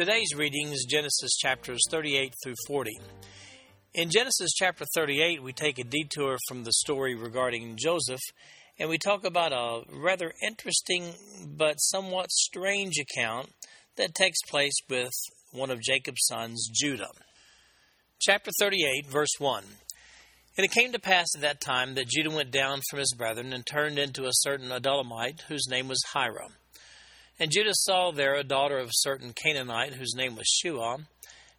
Today's reading is Genesis chapters 38 through 40. In Genesis chapter 38, we take a detour from the story regarding Joseph and we talk about a rather interesting but somewhat strange account that takes place with one of Jacob's sons, Judah. Chapter 38, verse 1. And it came to pass at that time that Judah went down from his brethren and turned into a certain Adullamite whose name was Hira. And Judah saw there a daughter of a certain Canaanite whose name was Shua, and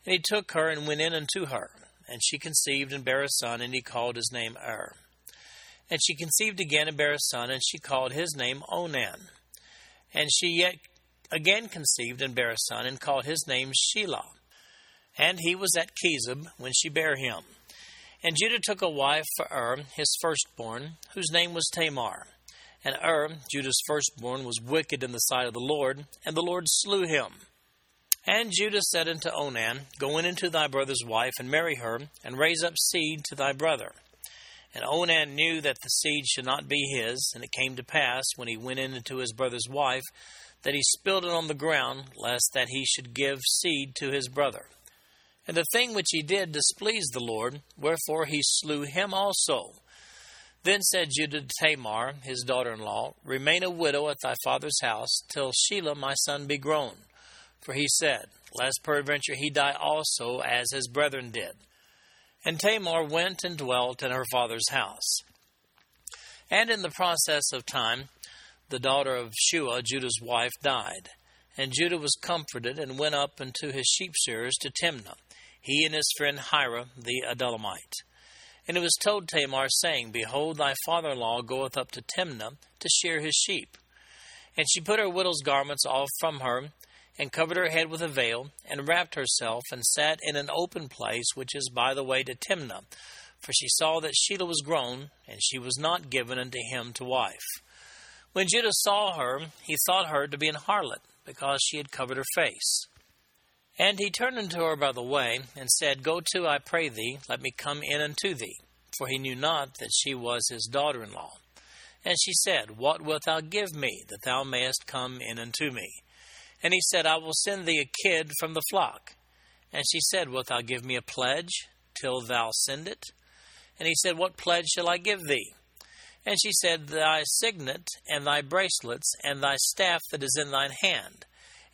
he took her and went in unto her. And she conceived and bare a son, and he called his name Er. And she conceived again and bare a son, and she called his name Onan. And she yet again conceived and bare a son, and called his name Shelah. And he was at Chezib when she bare him. And Judah took a wife for Er, his firstborn, whose name was Tamar. And Er, Judah's firstborn, was wicked in the sight of the Lord, and the Lord slew him. And Judah said unto Onan, Go in unto thy brother's wife, and marry her, and raise up seed to thy brother. And Onan knew that the seed should not be his, and it came to pass, when he went in unto his brother's wife, that he spilled it on the ground, lest that he should give seed to his brother. And the thing which he did displeased the Lord, wherefore he slew him also. Then said Judah to Tamar, his daughter in law, Remain a widow at thy father's house, till Shelah my son be grown. For he said, Lest peradventure he die also, as his brethren did. And Tamar went and dwelt in her father's house. And in the process of time, the daughter of Shua, Judah's wife, died. And Judah was comforted and went up unto his sheep shearers to Timnah, he and his friend Hira the Adullamite. And it was told Tamar, saying, Behold, thy father in law goeth up to Timnah to shear his sheep. And she put her widow's garments off from her, and covered her head with a veil, and wrapped herself, and sat in an open place which is by the way to Timnah. For she saw that Shelah was grown, and she was not given unto him to wife. When Judah saw her, he thought her to be an harlot, because she had covered her face. And he turned unto her by the way, and said, Go to, I pray thee, let me come in unto thee. For he knew not that she was his daughter in law. And she said, What wilt thou give me, that thou mayest come in unto me? And he said, I will send thee a kid from the flock. And she said, Wilt thou give me a pledge, till thou send it? And he said, What pledge shall I give thee? And she said, Thy signet, and thy bracelets, and thy staff that is in thine hand.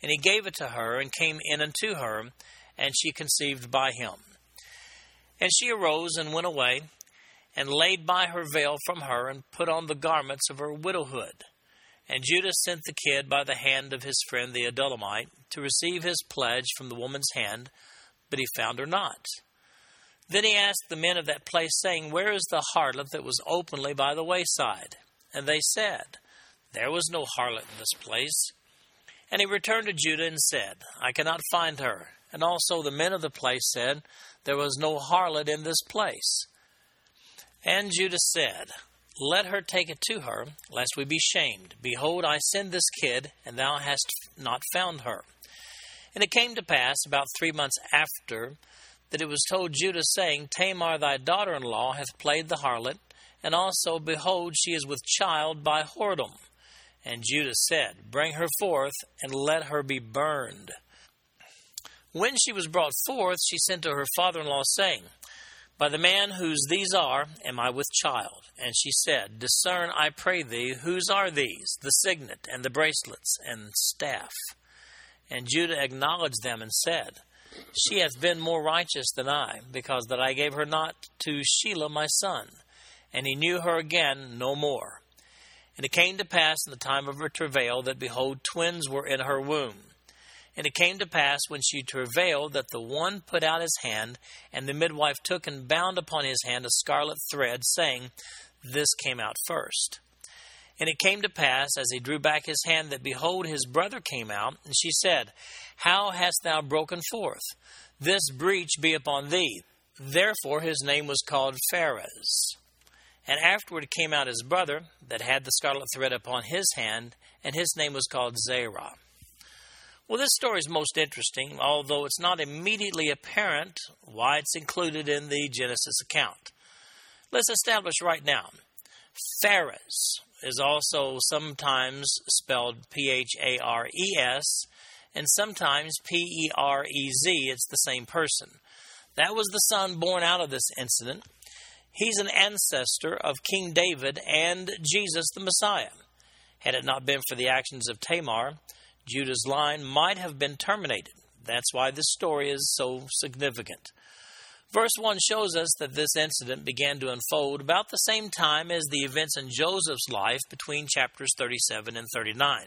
And he gave it to her, and came in unto her, and she conceived by him. And she arose and went away, and laid by her veil from her, and put on the garments of her widowhood. And Judah sent the kid by the hand of his friend the Adullamite to receive his pledge from the woman's hand, but he found her not. Then he asked the men of that place, saying, Where is the harlot that was openly by the wayside? And they said, There was no harlot in this place. And he returned to Judah and said, I cannot find her. And also the men of the place said, There was no harlot in this place. And Judah said, Let her take it to her, lest we be shamed. Behold, I send this kid, and thou hast not found her. And it came to pass, about three months after, that it was told Judah, saying, Tamar thy daughter in law hath played the harlot, and also, behold, she is with child by whoredom. And Judah said, Bring her forth, and let her be burned. When she was brought forth, she sent to her father in law, saying, By the man whose these are, am I with child? And she said, Discern, I pray thee, whose are these, the signet, and the bracelets, and staff? And Judah acknowledged them, and said, She hath been more righteous than I, because that I gave her not to Shelah my son. And he knew her again no more. And it came to pass in the time of her travail that, behold, twins were in her womb. And it came to pass when she travailed that the one put out his hand, and the midwife took and bound upon his hand a scarlet thread, saying, This came out first. And it came to pass, as he drew back his hand, that behold, his brother came out, and she said, How hast thou broken forth? This breach be upon thee. Therefore his name was called Pharez. And afterward came out his brother, that had the scarlet thread upon his hand, and his name was called Zerah. Well, this story is most interesting, although it's not immediately apparent why it's included in the Genesis account. Let's establish right now. Pharez is also sometimes spelled P H A R E S and sometimes P E R E Z. It's the same person. That was the son born out of this incident. He's an ancestor of King David and Jesus the Messiah. Had it not been for the actions of Tamar, Judah's line might have been terminated. That's why this story is so significant. Verse 1 shows us that this incident began to unfold about the same time as the events in Joseph's life between chapters 37 and 39.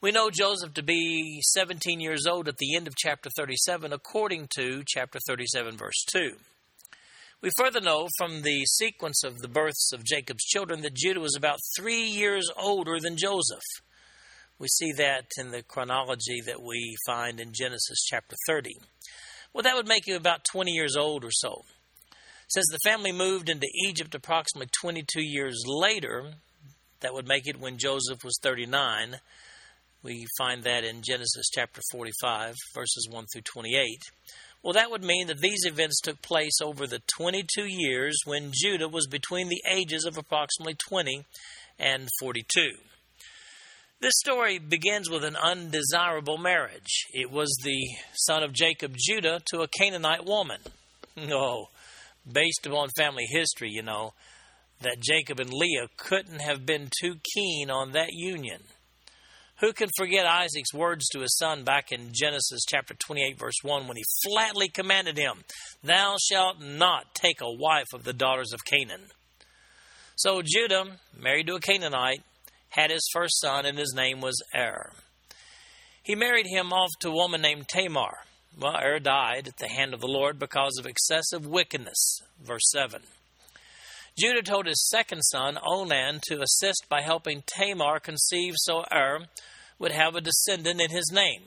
We know Joseph to be 17 years old at the end of chapter 37, according to chapter 37, verse 2. We further know from the sequence of the births of Jacob's children that Judah was about three years older than Joseph. We see that in the chronology that we find in Genesis chapter 30. Well, that would make him about 20 years old or so. Since the family moved into Egypt approximately 22 years later, that would make it when Joseph was 39. We find that in Genesis chapter 45, verses 1 through 28. Well, that would mean that these events took place over the 22 years when Judah was between the ages of approximately 20 and 42. This story begins with an undesirable marriage. It was the son of Jacob, Judah, to a Canaanite woman. No, oh, based upon family history, you know, that Jacob and Leah couldn't have been too keen on that union. Who can forget Isaac's words to his son back in Genesis chapter 28, verse 1, when he flatly commanded him, Thou shalt not take a wife of the daughters of Canaan. So Judah, married to a Canaanite, had his first son, and his name was Er. He married him off to a woman named Tamar. Well, Er died at the hand of the Lord because of excessive wickedness. Verse 7. Judah told his second son, Onan, to assist by helping Tamar conceive so Er would have a descendant in his name,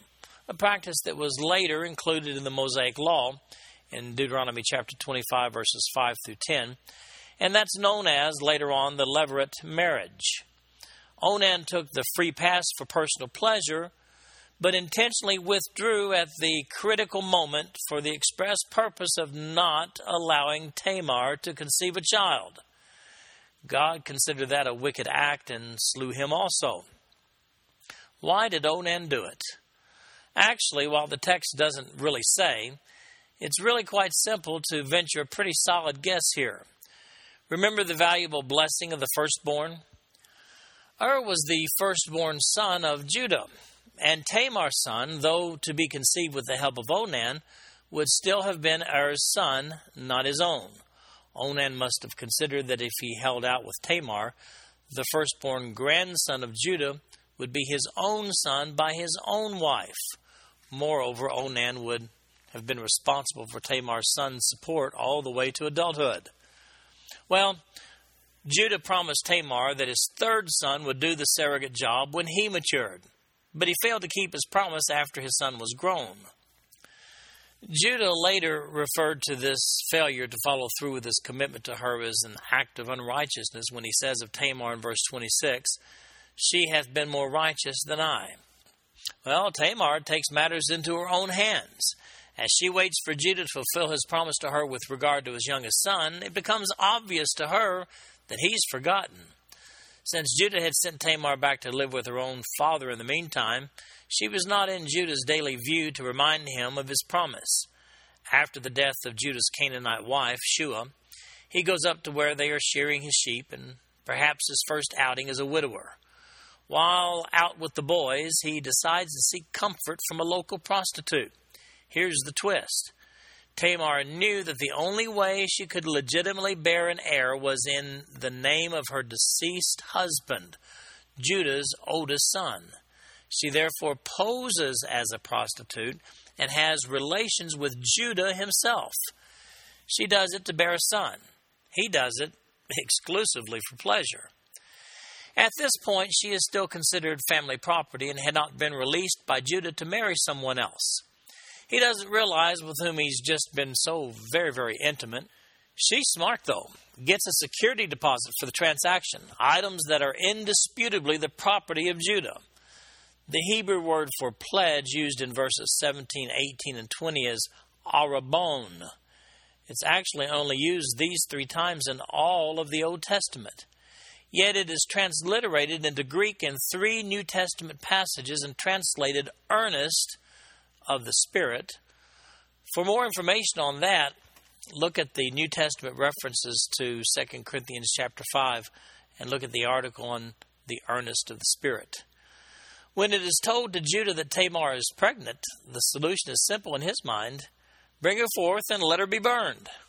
a practice that was later included in the Mosaic Law in Deuteronomy chapter 25, verses 5 through 10, and that's known as, later on, the Levirate marriage. Onan took the free pass for personal pleasure, but intentionally withdrew at the critical moment for the express purpose of not allowing Tamar to conceive a child. God considered that a wicked act and slew him also. Why did Onan do it? Actually, while the text doesn't really say, it's really quite simple to venture a pretty solid guess here. Remember the valuable blessing of the firstborn? Ur was the firstborn son of Judah, and Tamar's son, though to be conceived with the help of Onan, would still have been Er's son, not his own. Onan must have considered that if he held out with Tamar, the firstborn grandson of Judah would be his own son by his own wife. Moreover, Onan would have been responsible for Tamar's son's support all the way to adulthood. Well, Judah promised Tamar that his third son would do the surrogate job when he matured, but he failed to keep his promise after his son was grown. Judah later referred to this failure to follow through with his commitment to her as an act of unrighteousness when he says of Tamar in verse 26, She hath been more righteous than I. Well, Tamar takes matters into her own hands. As she waits for Judah to fulfill his promise to her with regard to his youngest son, it becomes obvious to her that he's forgotten. Since Judah had sent Tamar back to live with her own father in the meantime, she was not in Judah's daily view to remind him of his promise. After the death of Judah's Canaanite wife, Shua, he goes up to where they are shearing his sheep and perhaps his first outing as a widower. While out with the boys, he decides to seek comfort from a local prostitute. Here's the twist Tamar knew that the only way she could legitimately bear an heir was in the name of her deceased husband, Judah's oldest son. She therefore poses as a prostitute and has relations with Judah himself. She does it to bear a son. He does it exclusively for pleasure. At this point, she is still considered family property and had not been released by Judah to marry someone else. He doesn't realize with whom he's just been so very, very intimate. She's smart, though. Gets a security deposit for the transaction, items that are indisputably the property of Judah. The Hebrew word for pledge used in verses 17, 18, and 20 is arabon. It's actually only used these three times in all of the Old Testament. Yet it is transliterated into Greek in three New Testament passages and translated earnest of the Spirit. For more information on that, look at the New Testament references to 2 Corinthians chapter 5 and look at the article on the earnest of the Spirit. When it is told to Judah that Tamar is pregnant, the solution is simple in his mind bring her forth and let her be burned.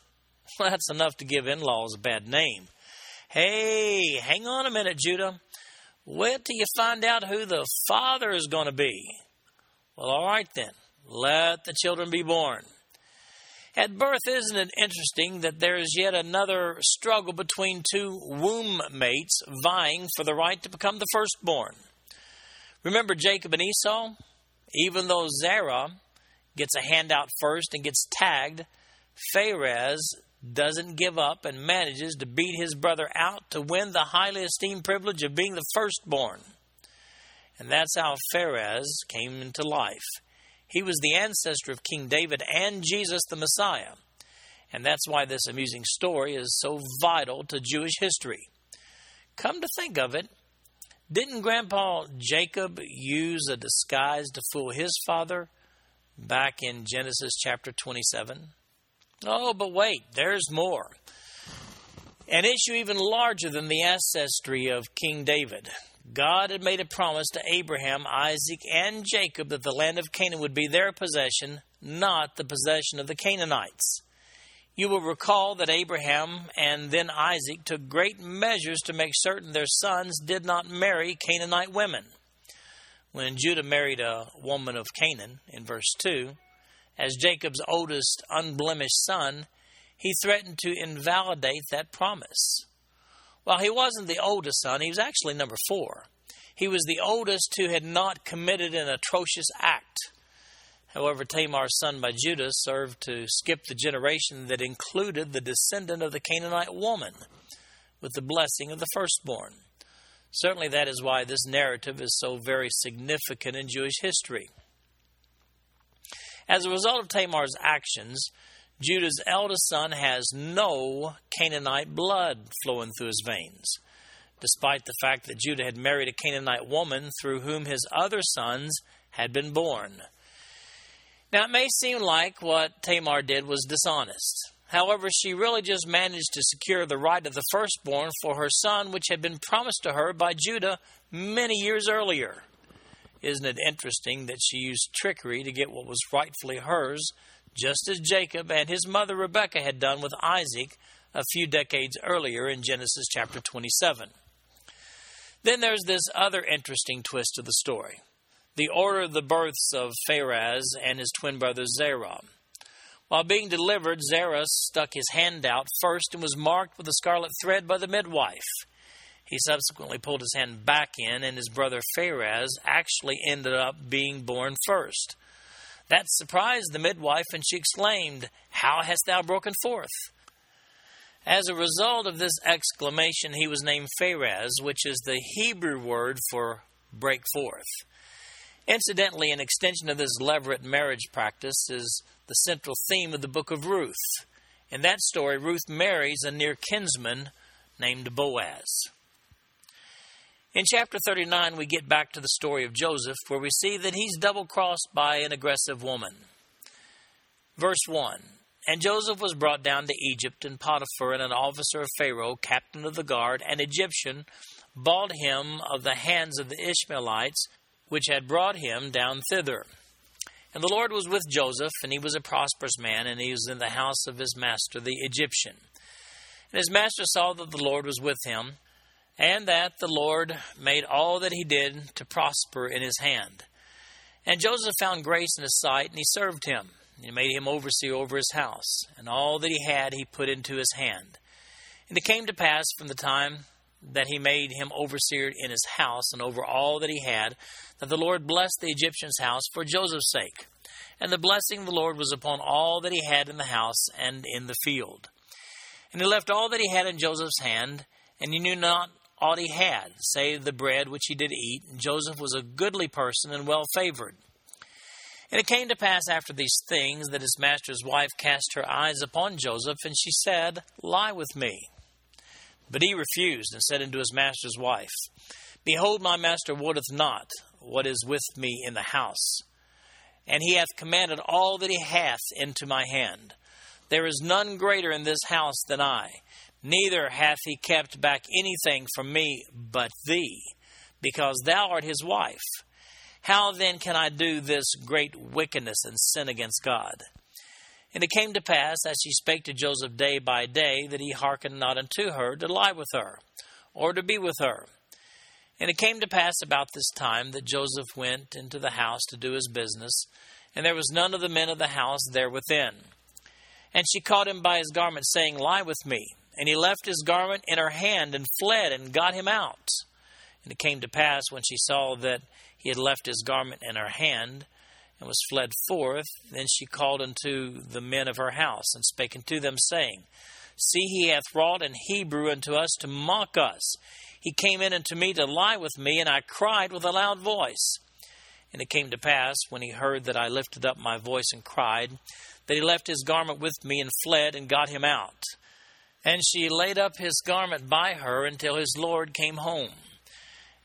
Well, that's enough to give in laws a bad name. Hey, hang on a minute, Judah. Wait till you find out who the father is going to be. Well, all right then. Let the children be born. At birth, isn't it interesting that there is yet another struggle between two womb mates vying for the right to become the firstborn? Remember Jacob and Esau? Even though Zerah gets a handout first and gets tagged, Pharez doesn't give up and manages to beat his brother out to win the highly esteemed privilege of being the firstborn. And that's how Pharez came into life. He was the ancestor of King David and Jesus the Messiah. And that's why this amusing story is so vital to Jewish history. Come to think of it, didn't Grandpa Jacob use a disguise to fool his father back in Genesis chapter 27? Oh, but wait, there's more. An issue even larger than the ancestry of King David. God had made a promise to Abraham, Isaac, and Jacob that the land of Canaan would be their possession, not the possession of the Canaanites. You will recall that Abraham and then Isaac took great measures to make certain their sons did not marry Canaanite women. When Judah married a woman of Canaan, in verse 2, as Jacob's oldest unblemished son, he threatened to invalidate that promise. While he wasn't the oldest son, he was actually number four. He was the oldest who had not committed an atrocious act. However, Tamar's son by Judah served to skip the generation that included the descendant of the Canaanite woman with the blessing of the firstborn. Certainly, that is why this narrative is so very significant in Jewish history. As a result of Tamar's actions, Judah's eldest son has no Canaanite blood flowing through his veins, despite the fact that Judah had married a Canaanite woman through whom his other sons had been born. Now, it may seem like what Tamar did was dishonest. However, she really just managed to secure the right of the firstborn for her son, which had been promised to her by Judah many years earlier. Isn't it interesting that she used trickery to get what was rightfully hers just as Jacob and his mother Rebekah had done with Isaac a few decades earlier in Genesis chapter 27. Then there's this other interesting twist to the story the order of the births of Pharez and his twin brother Zerah. While being delivered, Zerah stuck his hand out first and was marked with a scarlet thread by the midwife. He subsequently pulled his hand back in, and his brother Pharez actually ended up being born first. That surprised the midwife, and she exclaimed, How hast thou broken forth? As a result of this exclamation, he was named Pharez, which is the Hebrew word for break forth. Incidentally, an extension of this levirate marriage practice is the central theme of the book of Ruth. In that story, Ruth marries a near kinsman named Boaz. In chapter 39, we get back to the story of Joseph, where we see that he's double crossed by an aggressive woman. Verse 1 And Joseph was brought down to Egypt, and Potiphar, and an officer of Pharaoh, captain of the guard, an Egyptian, bought him of the hands of the Ishmaelites, which had brought him down thither. And the Lord was with Joseph, and he was a prosperous man, and he was in the house of his master, the Egyptian. And his master saw that the Lord was with him and that the Lord made all that he did to prosper in his hand. And Joseph found grace in his sight, and he served him. And he made him overseer over his house, and all that he had he put into his hand. And it came to pass from the time that he made him overseer in his house and over all that he had, that the Lord blessed the Egyptian's house for Joseph's sake. And the blessing of the Lord was upon all that he had in the house and in the field. And he left all that he had in Joseph's hand, and he knew not aught he had, save the bread which he did eat. And Joseph was a goodly person and well favored. And it came to pass after these things that his master's wife cast her eyes upon Joseph, and she said, Lie with me. But he refused, and said unto his master's wife, Behold, my master wotteth not what is with me in the house, and he hath commanded all that he hath into my hand. There is none greater in this house than I, neither hath he kept back anything from me but thee, because thou art his wife. How then can I do this great wickedness and sin against God? And it came to pass, as she spake to Joseph day by day, that he hearkened not unto her to lie with her, or to be with her. And it came to pass about this time that Joseph went into the house to do his business, and there was none of the men of the house there within. And she caught him by his garment, saying, Lie with me. And he left his garment in her hand, and fled, and got him out. And it came to pass, when she saw that he had left his garment in her hand, and was fled forth. Then she called unto the men of her house, and spake unto them, saying, See, he hath wrought an Hebrew unto us to mock us. He came in unto me to lie with me, and I cried with a loud voice. And it came to pass, when he heard that I lifted up my voice and cried, that he left his garment with me and fled and got him out. And she laid up his garment by her until his Lord came home.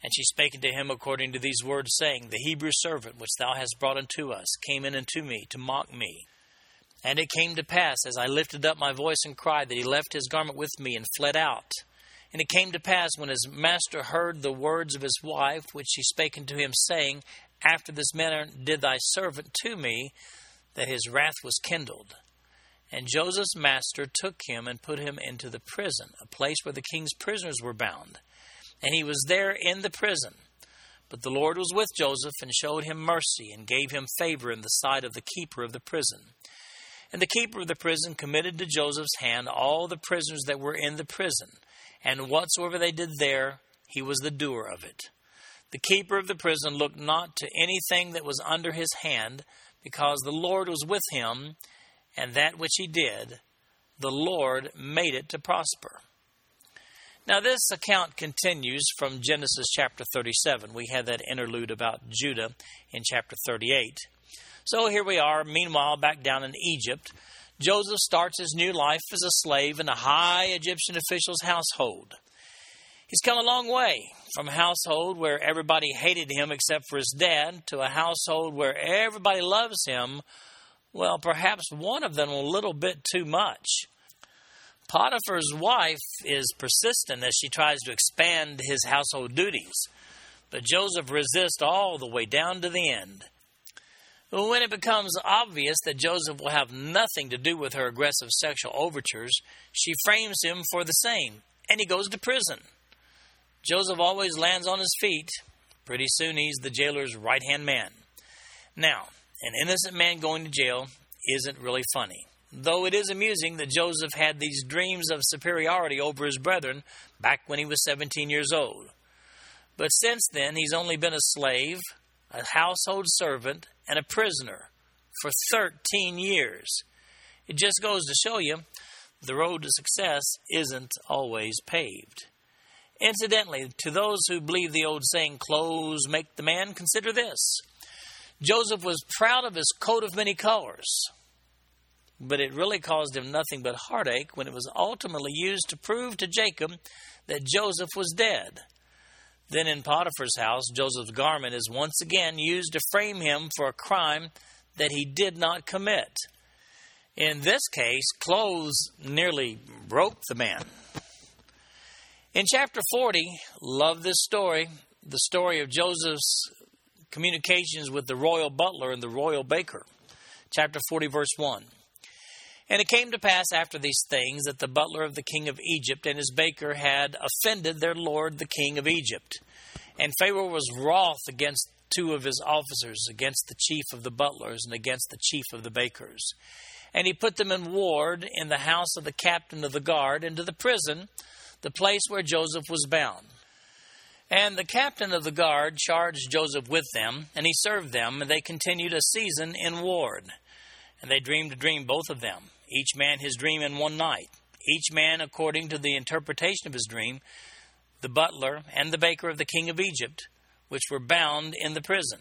And she spake unto him according to these words, saying, The Hebrew servant which thou hast brought unto us came in unto me to mock me. And it came to pass, as I lifted up my voice and cried, that he left his garment with me and fled out. And it came to pass, when his master heard the words of his wife, which she spake unto him, saying, After this manner did thy servant to me, that his wrath was kindled. And Joseph's master took him and put him into the prison, a place where the king's prisoners were bound and he was there in the prison. But the Lord was with Joseph and showed him mercy and gave him favor in the sight of the keeper of the prison. And the keeper of the prison committed to Joseph's hand all the prisoners that were in the prison, and whatsoever they did there, he was the doer of it. The keeper of the prison looked not to anything that was under his hand, because the Lord was with him, and that which he did, the Lord made it to prosper. Now, this account continues from Genesis chapter 37. We had that interlude about Judah in chapter 38. So here we are, meanwhile, back down in Egypt. Joseph starts his new life as a slave in a high Egyptian official's household. He's come a long way from a household where everybody hated him except for his dad to a household where everybody loves him. Well, perhaps one of them a little bit too much. Potiphar's wife is persistent as she tries to expand his household duties, but Joseph resists all the way down to the end. When it becomes obvious that Joseph will have nothing to do with her aggressive sexual overtures, she frames him for the same, and he goes to prison. Joseph always lands on his feet. Pretty soon he's the jailer's right hand man. Now, an innocent man going to jail isn't really funny though it is amusing that Joseph had these dreams of superiority over his brethren back when he was 17 years old. But since then, he's only been a slave, a household servant, and a prisoner for 13 years. It just goes to show you the road to success isn't always paved. Incidentally, to those who believe the old saying, clothes make the man, consider this. Joseph was proud of his coat of many colors but it really caused him nothing but heartache when it was ultimately used to prove to Jacob that Joseph was dead. Then in Potiphar's house, Joseph's garment is once again used to frame him for a crime that he did not commit. In this case, clothes nearly broke the man. In chapter 40, love this story, the story of Joseph's communications with the royal butler and the royal baker. Chapter 40, verse 1. And it came to pass after these things that the butler of the king of Egypt and his baker had offended their lord the king of Egypt. And Pharaoh was wroth against two of his officers, against the chief of the butlers and against the chief of the bakers. And he put them in ward in the house of the captain of the guard into the prison, the place where Joseph was bound. And the captain of the guard charged Joseph with them, and he served them, and they continued a season in ward. And they dreamed a dream, both of them, each man his dream in one night, each man according to the interpretation of his dream, the butler and the baker of the king of Egypt, which were bound in the prison.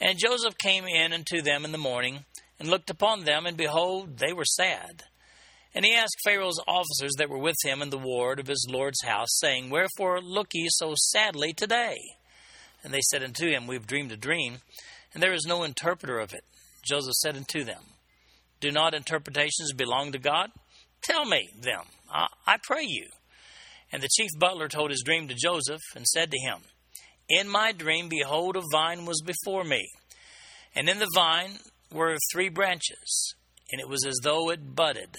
And Joseph came in unto them in the morning, and looked upon them, and behold, they were sad. And he asked Pharaoh's officers that were with him in the ward of his Lord's house, saying, Wherefore look ye so sadly today? And they said unto him, We have dreamed a dream, and there is no interpreter of it. Joseph said unto them, Do not interpretations belong to God? Tell me them, I, I pray you. And the chief butler told his dream to Joseph, and said to him, In my dream, behold, a vine was before me, and in the vine were three branches, and it was as though it budded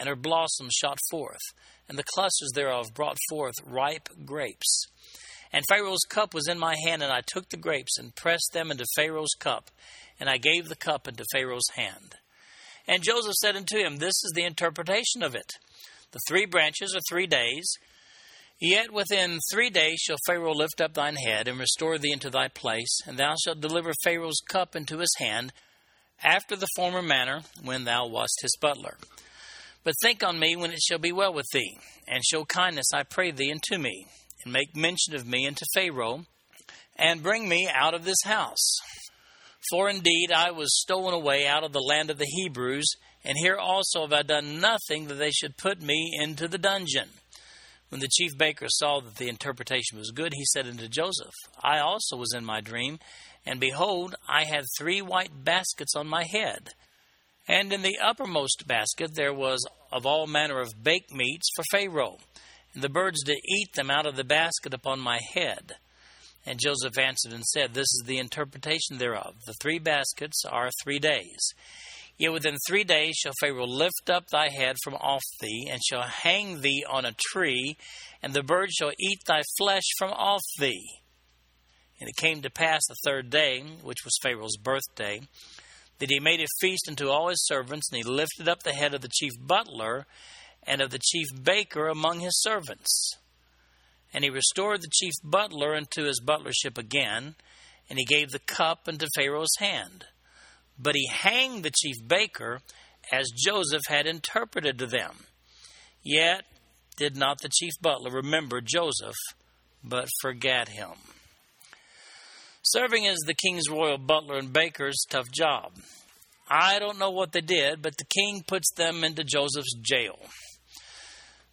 and her blossoms shot forth, and the clusters thereof brought forth ripe grapes. And Pharaoh's cup was in my hand, and I took the grapes and pressed them into Pharaoh's cup, and I gave the cup into Pharaoh's hand. And Joseph said unto him, This is the interpretation of it. The three branches are three days. Yet within three days shall Pharaoh lift up thine head and restore thee into thy place, and thou shalt deliver Pharaoh's cup into his hand, after the former manner when thou wast his butler. But think on me when it shall be well with thee, and show kindness, I pray thee, unto me, and make mention of me unto Pharaoh, and bring me out of this house. For indeed I was stolen away out of the land of the Hebrews, and here also have I done nothing that they should put me into the dungeon. When the chief baker saw that the interpretation was good, he said unto Joseph, I also was in my dream, and behold, I had three white baskets on my head. And in the uppermost basket there was of all manner of baked meats for Pharaoh, and the birds did eat them out of the basket upon my head. And Joseph answered and said, This is the interpretation thereof. The three baskets are three days. Yet within three days shall Pharaoh lift up thy head from off thee, and shall hang thee on a tree, and the birds shall eat thy flesh from off thee. And it came to pass the third day, which was Pharaoh's birthday, that he made a feast unto all his servants, and he lifted up the head of the chief butler and of the chief baker among his servants. And he restored the chief butler unto his butlership again, and he gave the cup into Pharaoh's hand. But he hanged the chief baker as Joseph had interpreted to them. Yet did not the chief butler remember Joseph, but forgat him. Serving as the king's royal butler and baker's tough job. I don't know what they did, but the king puts them into Joseph's jail.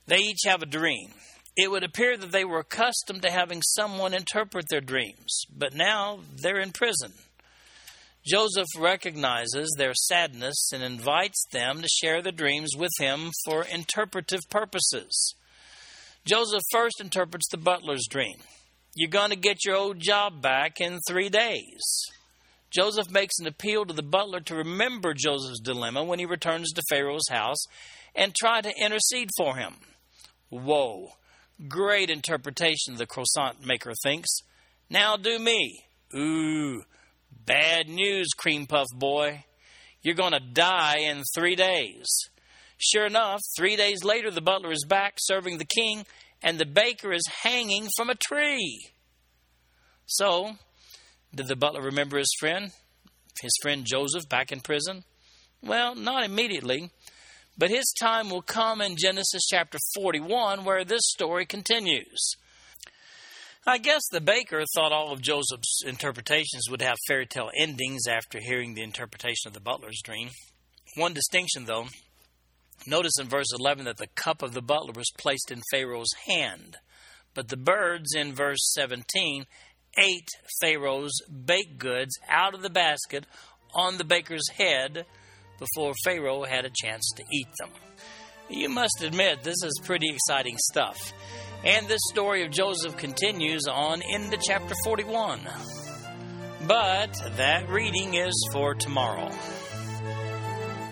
They each have a dream. It would appear that they were accustomed to having someone interpret their dreams, but now they're in prison. Joseph recognizes their sadness and invites them to share the dreams with him for interpretive purposes. Joseph first interprets the butler's dream. You're going to get your old job back in three days. Joseph makes an appeal to the butler to remember Joseph's dilemma when he returns to Pharaoh's house and try to intercede for him. Whoa, great interpretation, the croissant maker thinks. Now do me. Ooh, bad news, cream puff boy. You're going to die in three days. Sure enough, three days later, the butler is back serving the king and the baker is hanging from a tree. So, did the butler remember his friend, his friend Joseph, back in prison? Well, not immediately, but his time will come in Genesis chapter 41, where this story continues. I guess the baker thought all of Joseph's interpretations would have fairy tale endings after hearing the interpretation of the butler's dream. One distinction, though, Notice in verse 11 that the cup of the butler was placed in Pharaoh's hand, but the birds in verse 17 ate Pharaoh's baked goods out of the basket on the baker's head before Pharaoh had a chance to eat them. You must admit, this is pretty exciting stuff. And this story of Joseph continues on into chapter 41. But that reading is for tomorrow.